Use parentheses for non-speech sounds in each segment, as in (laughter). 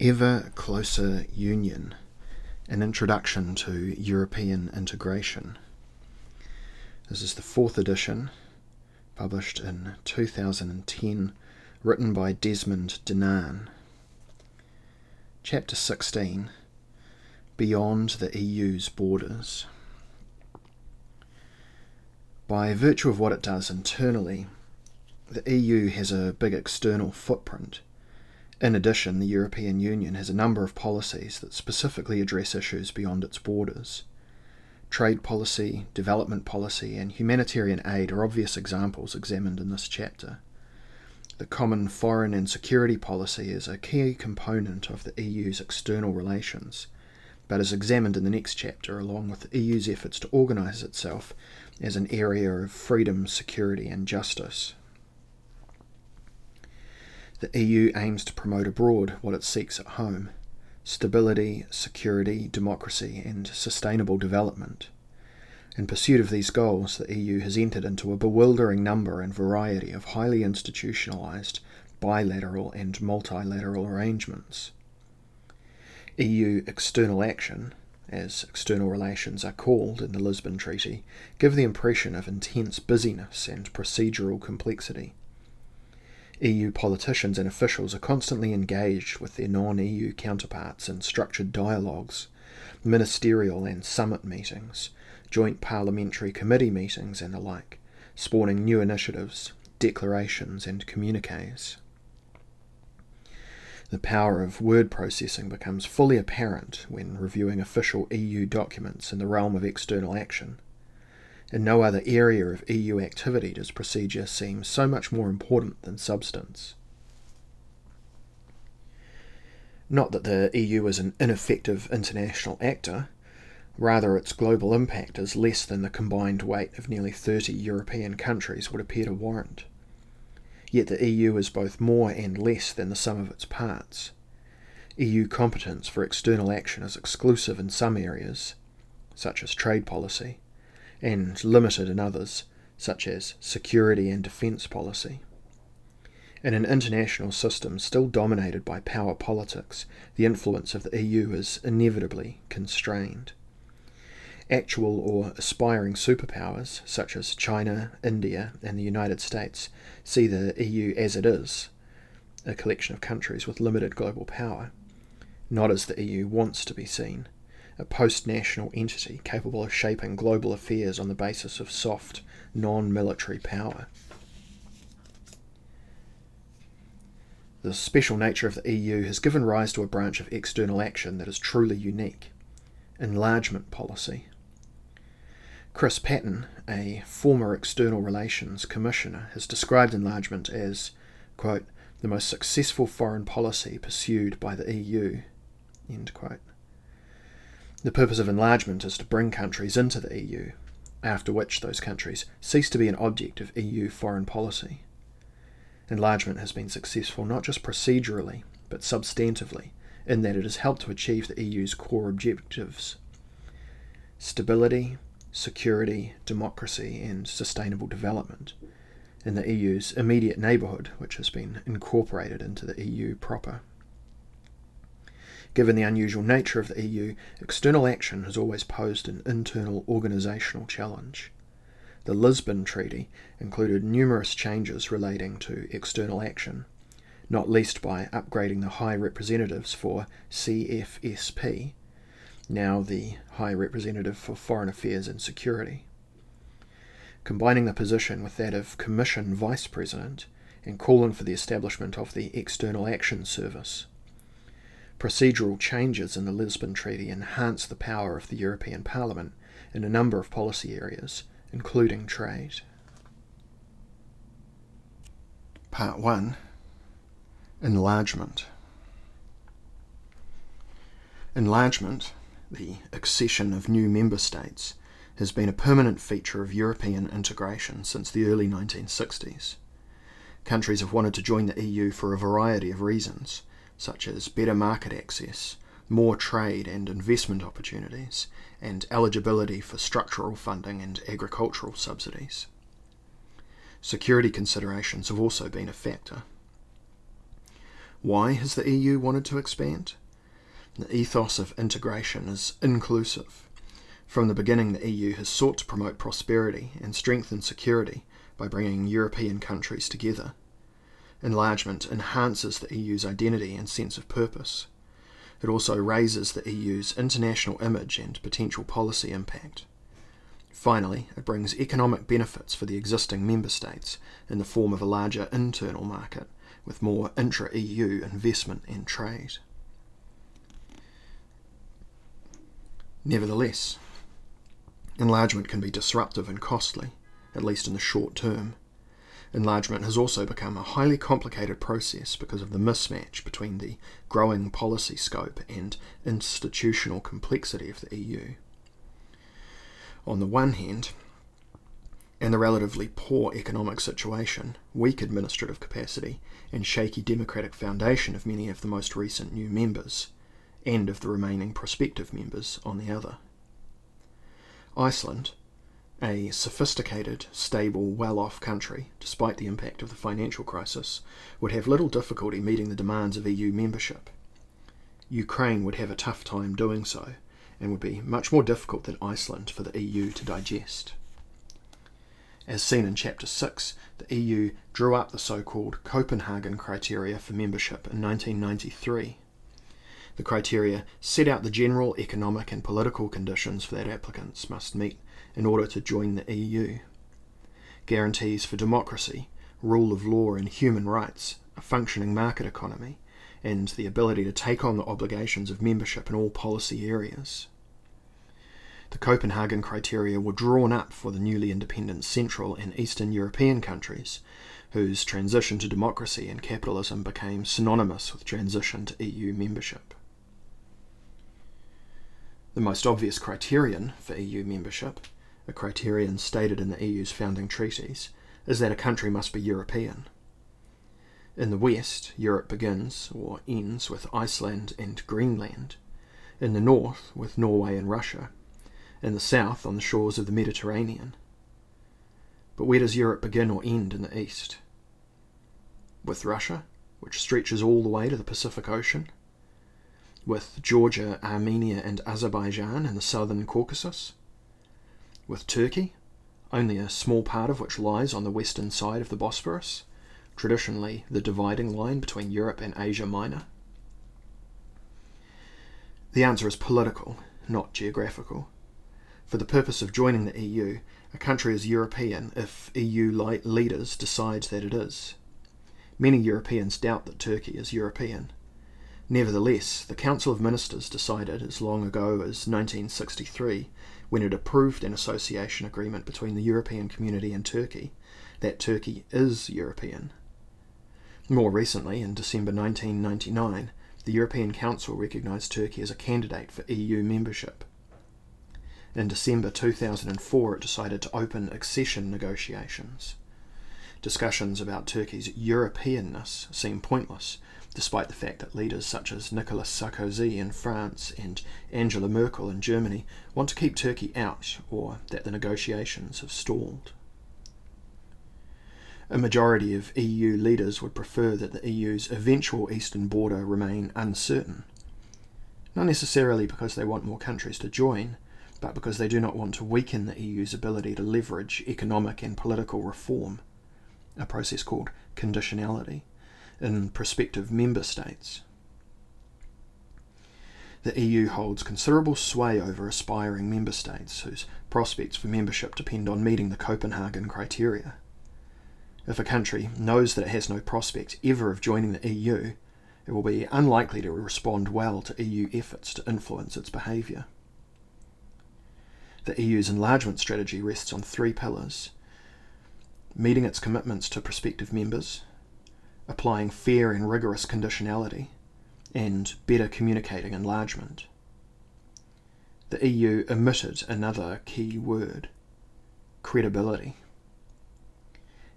Ever Closer Union An Introduction to European Integration. This is the fourth edition, published in 2010, written by Desmond Dinan. Chapter 16 Beyond the EU's Borders. By virtue of what it does internally, the EU has a big external footprint in addition, the European Union has a number of policies that specifically address issues beyond its borders. Trade policy, development policy, and humanitarian aid are obvious examples examined in this chapter. The common foreign and security policy is a key component of the EU's external relations, but is examined in the next chapter along with the EU's efforts to organise itself as an area of freedom, security, and justice. The EU aims to promote abroad what it seeks at home stability, security, democracy, and sustainable development. In pursuit of these goals, the EU has entered into a bewildering number and variety of highly institutionalised bilateral and multilateral arrangements. EU external action, as external relations are called in the Lisbon Treaty, give the impression of intense busyness and procedural complexity. EU politicians and officials are constantly engaged with their non EU counterparts in structured dialogues, ministerial and summit meetings, joint parliamentary committee meetings, and the like, spawning new initiatives, declarations, and communiques. The power of word processing becomes fully apparent when reviewing official EU documents in the realm of external action in no other area of EU activity does procedure seem so much more important than substance. Not that the EU is an ineffective international actor, rather, its global impact is less than the combined weight of nearly 30 European countries would appear to warrant. Yet the EU is both more and less than the sum of its parts. EU competence for external action is exclusive in some areas, such as trade policy, and limited in others, such as security and defence policy. In an international system still dominated by power politics, the influence of the EU is inevitably constrained. Actual or aspiring superpowers, such as China, India, and the United States, see the EU as it is a collection of countries with limited global power, not as the EU wants to be seen a post national entity capable of shaping global affairs on the basis of soft, non military power. The special nature of the EU has given rise to a branch of external action that is truly unique enlargement policy. Chris Patten, a former External Relations Commissioner, has described enlargement as, quote, the most successful foreign policy pursued by the EU. End quote. The purpose of enlargement is to bring countries into the EU, after which those countries cease to be an object of EU foreign policy. Enlargement has been successful not just procedurally, but substantively, in that it has helped to achieve the EU's core objectives stability, security, democracy, and sustainable development in the EU's immediate neighbourhood, which has been incorporated into the EU proper. Given the unusual nature of the EU, external action has always posed an internal organisational challenge. The Lisbon Treaty included numerous changes relating to external action, not least by upgrading the High Representatives for CFSP, now the High Representative for Foreign Affairs and Security. Combining the position with that of Commission Vice President and calling for the establishment of the External Action Service. Procedural changes in the Lisbon Treaty enhance the power of the European Parliament in a number of policy areas, including trade. Part 1 Enlargement. Enlargement, the accession of new member states, has been a permanent feature of European integration since the early 1960s. Countries have wanted to join the EU for a variety of reasons such as better market access, more trade and investment opportunities, and eligibility for structural funding and agricultural subsidies. Security considerations have also been a factor. Why has the EU wanted to expand? The ethos of integration is inclusive. From the beginning, the EU has sought to promote prosperity and strengthen security by bringing European countries together. Enlargement enhances the EU's identity and sense of purpose. It also raises the EU's international image and potential policy impact. Finally, it brings economic benefits for the existing member states in the form of a larger internal market with more intra EU investment and trade. Nevertheless, enlargement can be disruptive and costly, at least in the short term. Enlargement has also become a highly complicated process because of the mismatch between the growing policy scope and institutional complexity of the EU. On the one hand, and the relatively poor economic situation, weak administrative capacity, and shaky democratic foundation of many of the most recent new members, and of the remaining prospective members on the other. Iceland, a sophisticated, stable, well off country, despite the impact of the financial crisis, would have little difficulty meeting the demands of EU membership. Ukraine would have a tough time doing so, and would be much more difficult than Iceland for the EU to digest. As seen in Chapter 6, the EU drew up the so called Copenhagen criteria for membership in 1993. The criteria set out the general economic and political conditions that applicants must meet in order to join the EU. Guarantees for democracy, rule of law and human rights, a functioning market economy, and the ability to take on the obligations of membership in all policy areas. The Copenhagen criteria were drawn up for the newly independent Central and Eastern European countries, whose transition to democracy and capitalism became synonymous with transition to EU membership. The most obvious criterion for EU membership, a criterion stated in the EU's founding treaties, is that a country must be European. In the West, Europe begins or ends with Iceland and Greenland. In the North, with Norway and Russia in the south on the shores of the Mediterranean. But where does Europe begin or end in the east? With Russia, which stretches all the way to the Pacific Ocean? With Georgia, Armenia, and Azerbaijan in the southern Caucasus? With Turkey, only a small part of which lies on the western side of the Bosphorus, traditionally the dividing line between Europe and Asia Minor? The answer is political, not geographical. For the purpose of joining the EU, a country is European if EU leaders decide that it is. Many Europeans doubt that Turkey is European. Nevertheless, the Council of Ministers decided as long ago as 1963, when it approved an association agreement between the European Community and Turkey, that Turkey is European. More recently, in December 1999, the European Council recognised Turkey as a candidate for EU membership. In December 2004, it decided to open accession negotiations. Discussions about Turkey's Europeanness seem pointless, despite the fact that leaders such as Nicolas Sarkozy in France and Angela Merkel in Germany want to keep Turkey out, or that the negotiations have stalled. A majority of EU leaders would prefer that the EU's eventual eastern border remain uncertain. Not necessarily because they want more countries to join, but because they do not want to weaken the EU's ability to leverage economic and political reform, a process called conditionality, in prospective member states. The EU holds considerable sway over aspiring member states whose prospects for membership depend on meeting the Copenhagen criteria. If a country knows that it has no prospect ever of joining the EU, it will be unlikely to respond well to EU efforts to influence its behaviour. The EU's enlargement strategy rests on three pillars meeting its commitments to prospective members, applying fair and rigorous conditionality, and better communicating enlargement. The EU omitted another key word credibility.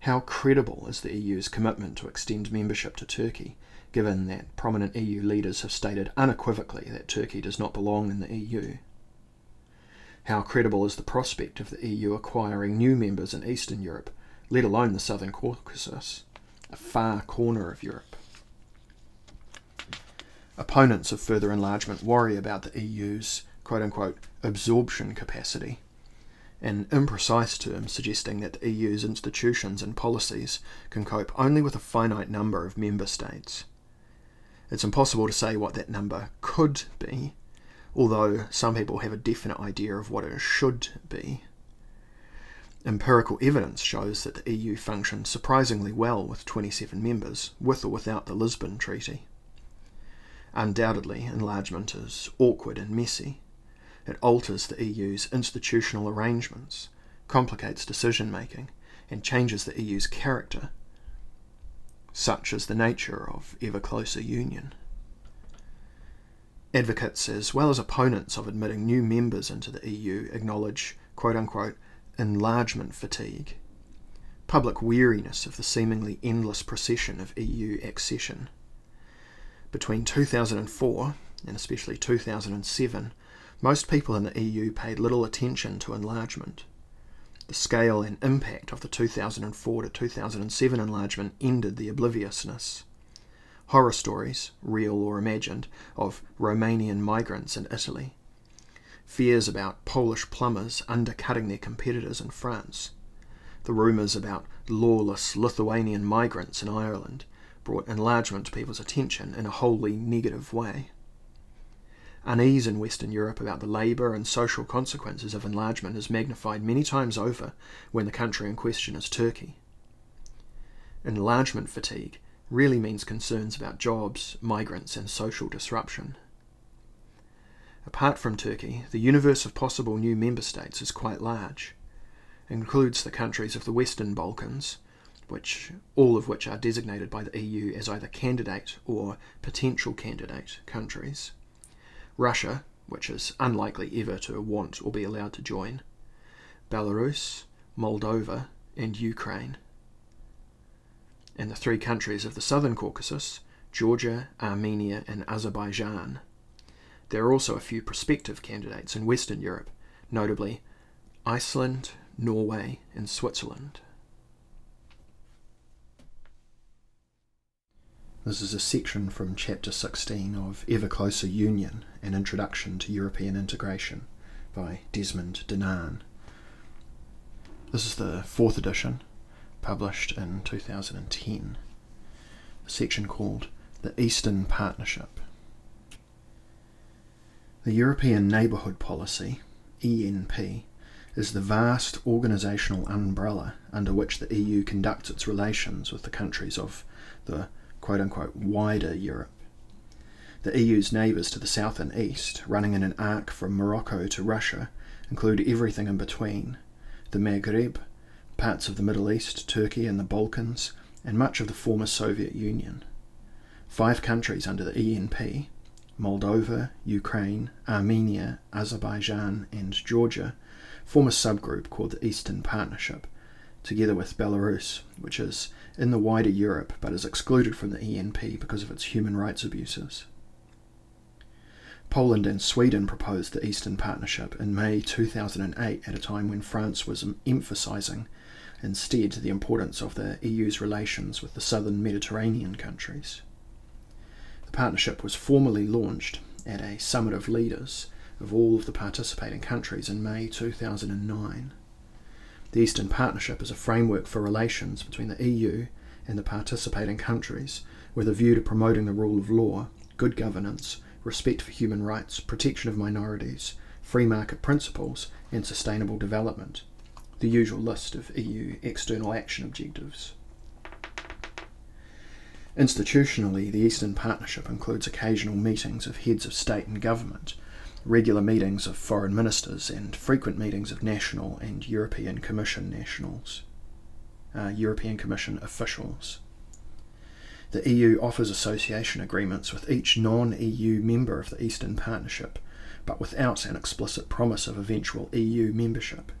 How credible is the EU's commitment to extend membership to Turkey, given that prominent EU leaders have stated unequivocally that Turkey does not belong in the EU? How credible is the prospect of the EU acquiring new members in Eastern Europe, let alone the Southern Caucasus, a far corner of Europe? Opponents of further enlargement worry about the EU's quote unquote absorption capacity, an imprecise term suggesting that the EU's institutions and policies can cope only with a finite number of member states. It's impossible to say what that number could be, although some people have a definite idea of what it should be. Empirical evidence shows that the EU functions surprisingly well with 27 members, with or without the Lisbon Treaty. Undoubtedly, enlargement is awkward and messy. It alters the EU's institutional arrangements, complicates decision making, and changes the EU's character. Such is the nature of ever closer union. Advocates as well as opponents of admitting new members into the EU acknowledge, quote unquote, enlargement fatigue, public weariness of the seemingly endless procession of EU accession between 2004 and especially 2007, most people in the EU paid little attention to enlargement. The scale and impact of the 2004 to 2007 enlargement ended the obliviousness. Horror stories, real or imagined, of Romanian migrants in Italy. Fears about Polish plumbers undercutting their competitors in France. The rumours about lawless Lithuanian migrants in Ireland brought enlargement to people's attention in a wholly negative way. Unease in Western Europe about the labour and social consequences of enlargement is magnified many times over when the country in question is Turkey. Enlargement fatigue really means concerns about jobs, migrants, and social disruption. Apart from Turkey, the universe of possible new member states is quite large. It includes the countries of the Western Balkans, which all of which are designated by the EU as either candidate or potential candidate countries. Russia, which is unlikely ever to want or be allowed to join. Belarus, Moldova, and Ukraine. And the three countries of the southern Caucasus, Georgia, Armenia, and Azerbaijan. There are also a few prospective candidates in Western Europe, notably Iceland, Norway, and Switzerland. This is a section from Chapter 16 of Ever Closer Union An Introduction to European Integration by Desmond Dinan. This is the fourth edition, published in 2010. A section called The Eastern Partnership. The European Neighbourhood Policy, ENP, is the vast organisational umbrella under which the EU conducts its relations with the countries of the quote unquote wider Europe. The EU's neighbours to the south and east, running in an arc from Morocco to Russia, include everything in between the Maghreb, parts of the Middle East, Turkey and the Balkans, and much of the former Soviet Union. Five countries under the ENP Moldova, Ukraine, Armenia, Azerbaijan, and Georgia form a subgroup called the Eastern Partnership, together with Belarus, which is in the wider Europe but is excluded from the ENP because of its human rights abuses. Poland and Sweden proposed the Eastern Partnership in May 2008 at a time when France was emphasising instead the importance of the EU's relations with the southern Mediterranean countries. The partnership was formally launched at a summit of leaders of all of the participating countries in May 2009. The Eastern Partnership is a framework for relations between the EU and the participating countries with a view to promoting the rule of law, good governance, respect for human rights, protection of minorities, free market principles, and sustainable development. The usual list of EU external action objectives. Institutionally, the Eastern Partnership includes occasional meetings of heads of state and government regular meetings of foreign ministers, and frequent meetings of national and European Commission nationals, uh, European Commission officials. The EU offers association agreements with each non EU member of the Eastern Partnership, but without an explicit promise of eventual EU membership.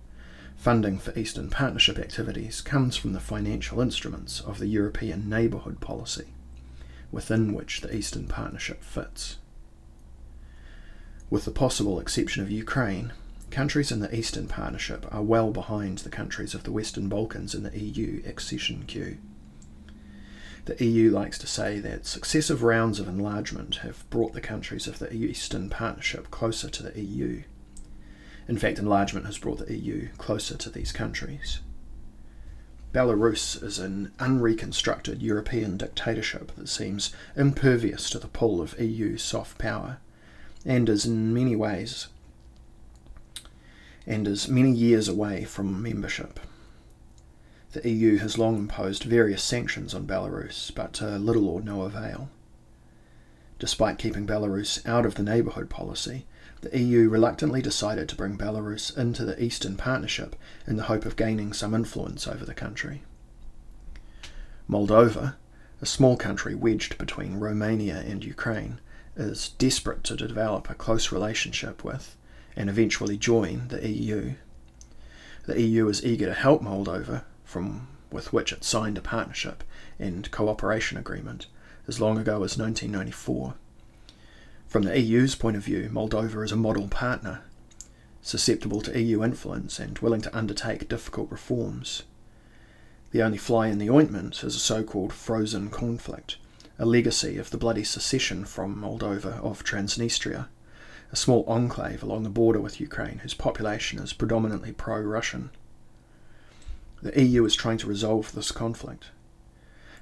Funding for Eastern Partnership activities comes from the financial instruments of the European Neighbourhood Policy, within which the Eastern Partnership fits. With the possible exception of Ukraine, countries in the Eastern Partnership are well behind the countries of the Western Balkans in the EU accession queue. The EU likes to say that successive rounds of enlargement have brought the countries of the Eastern Partnership closer to the EU. In fact, enlargement has brought the EU closer to these countries. Belarus is an unreconstructed European dictatorship that seems impervious to the pull of EU soft power, and is in many ways and is many years away from membership. The EU has long imposed various sanctions on Belarus, but to little or no avail. Despite keeping Belarus out of the neighbourhood policy, the EU reluctantly decided to bring Belarus into the Eastern Partnership in the hope of gaining some influence over the country. Moldova, a small country wedged between Romania and Ukraine, is desperate to develop a close relationship with and eventually join the EU. The EU is eager to help Moldova, from with which it signed a partnership and cooperation agreement as long ago as 1994. From the EU's point of view, Moldova is a model partner, susceptible to EU influence and willing to undertake difficult reforms. The only fly in the ointment is a so called frozen conflict, a legacy of the bloody secession from Moldova of Transnistria a small enclave along the border with Ukraine whose population is predominantly pro Russian. The EU is trying to resolve this conflict.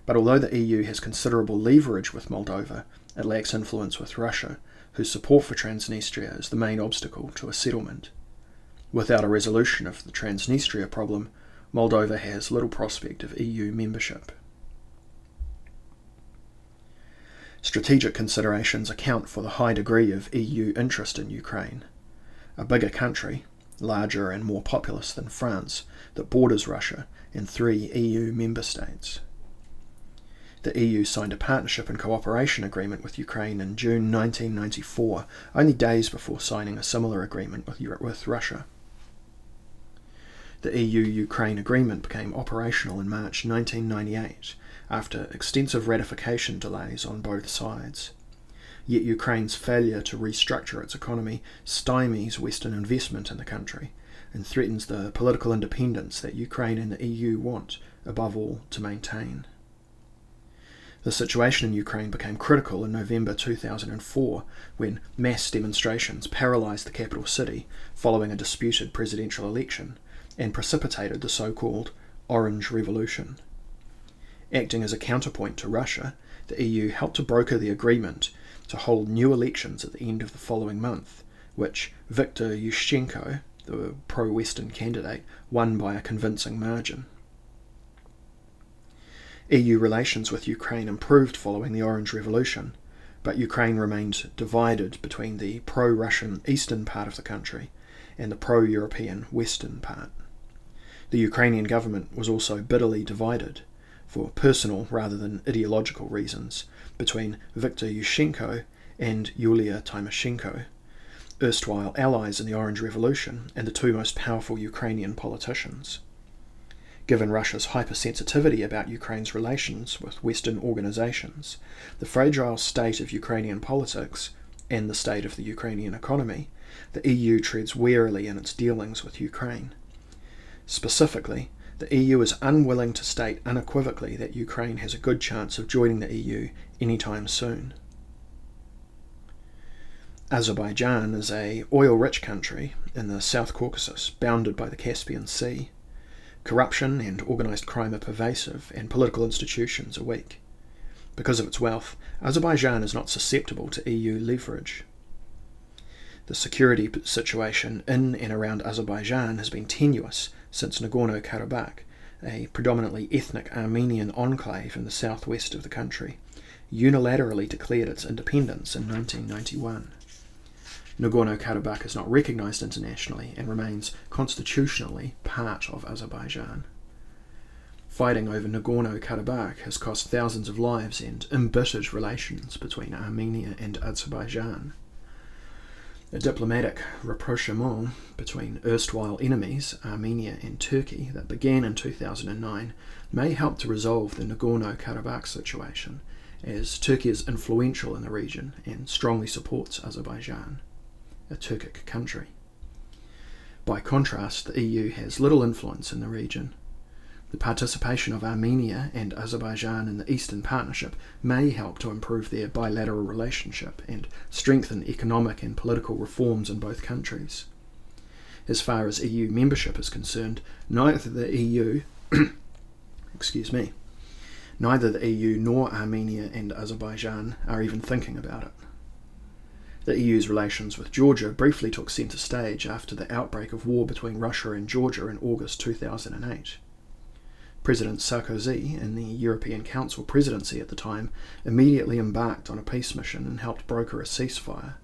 But although the EU has considerable leverage with Moldova, it lacks influence with Russia, whose support for Transnistria is the main obstacle to a settlement. Without a resolution of the Transnistria problem, Moldova has little prospect of EU membership. Strategic considerations account for the high degree of EU interest in Ukraine. A bigger country, larger and more populous than France, that borders Russia and three EU member states. The EU signed a partnership and cooperation agreement with Ukraine in June 1994, only days before signing a similar agreement with, with Russia. The EU Ukraine agreement became operational in March 1998 after extensive ratification delays on both sides. Yet Ukraine's failure to restructure its economy stymies Western investment in the country and threatens the political independence that Ukraine and the EU want, above all, to maintain. The situation in Ukraine became critical in November 2004 when mass demonstrations paralysed the capital city following a disputed presidential election and precipitated the so called Orange Revolution. Acting as a counterpoint to Russia, the EU helped to broker the agreement to hold new elections at the end of the following month, which Viktor Yushchenko, the pro Western candidate, won by a convincing margin. EU relations with Ukraine improved following the Orange Revolution, but Ukraine remained divided between the pro Russian eastern part of the country and the pro European western part. The Ukrainian government was also bitterly divided for personal rather than ideological reasons between Viktor Yushchenko and Yulia Tymoshenko, erstwhile allies in the Orange Revolution and the two most powerful Ukrainian politicians. Given Russia's hypersensitivity about Ukraine's relations with Western organizations, the fragile state of Ukrainian politics, and the state of the Ukrainian economy, the EU treads warily in its dealings with Ukraine. Specifically, the EU is unwilling to state unequivocally that Ukraine has a good chance of joining the EU anytime soon. Azerbaijan is a oil-rich country in the South Caucasus, bounded by the Caspian Sea. Corruption and organised crime are pervasive, and political institutions are weak. Because of its wealth, Azerbaijan is not susceptible to EU leverage. The security situation in and around Azerbaijan has been tenuous since Nagorno Karabakh, a predominantly ethnic Armenian enclave in the southwest of the country, unilaterally declared its independence in 1991. Nagorno Karabakh is not recognized internationally and remains constitutionally part of Azerbaijan. Fighting over Nagorno Karabakh has cost thousands of lives and embittered relations between Armenia and Azerbaijan. A diplomatic rapprochement between erstwhile enemies, Armenia and Turkey, that began in 2009 may help to resolve the Nagorno Karabakh situation, as Turkey is influential in the region and strongly supports Azerbaijan, a Turkic country. By contrast, the EU has little influence in the region. The participation of Armenia and Azerbaijan in the Eastern Partnership may help to improve their bilateral relationship and strengthen economic and political reforms in both countries. As far as EU membership is concerned, neither the EU (coughs) excuse me, neither the EU nor Armenia and Azerbaijan are even thinking about it. The EU's relations with Georgia briefly took centre stage after the outbreak of war between Russia and Georgia in August 2008. President Sarkozy, in the European Council presidency at the time, immediately embarked on a peace mission and helped broker a ceasefire.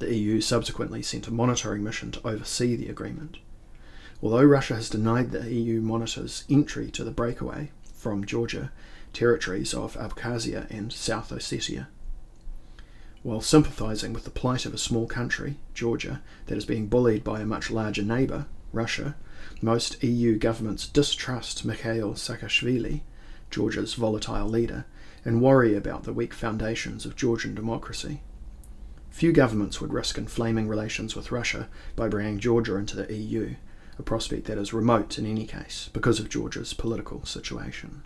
The EU subsequently sent a monitoring mission to oversee the agreement. Although Russia has denied the EU monitors entry to the breakaway from Georgia territories of Abkhazia and South Ossetia, while sympathising with the plight of a small country, Georgia, that is being bullied by a much larger neighbour, Russia, most EU governments distrust Mikhail Saakashvili, Georgia's volatile leader, and worry about the weak foundations of Georgian democracy. Few governments would risk inflaming relations with Russia by bringing Georgia into the EU, a prospect that is remote in any case because of Georgia's political situation.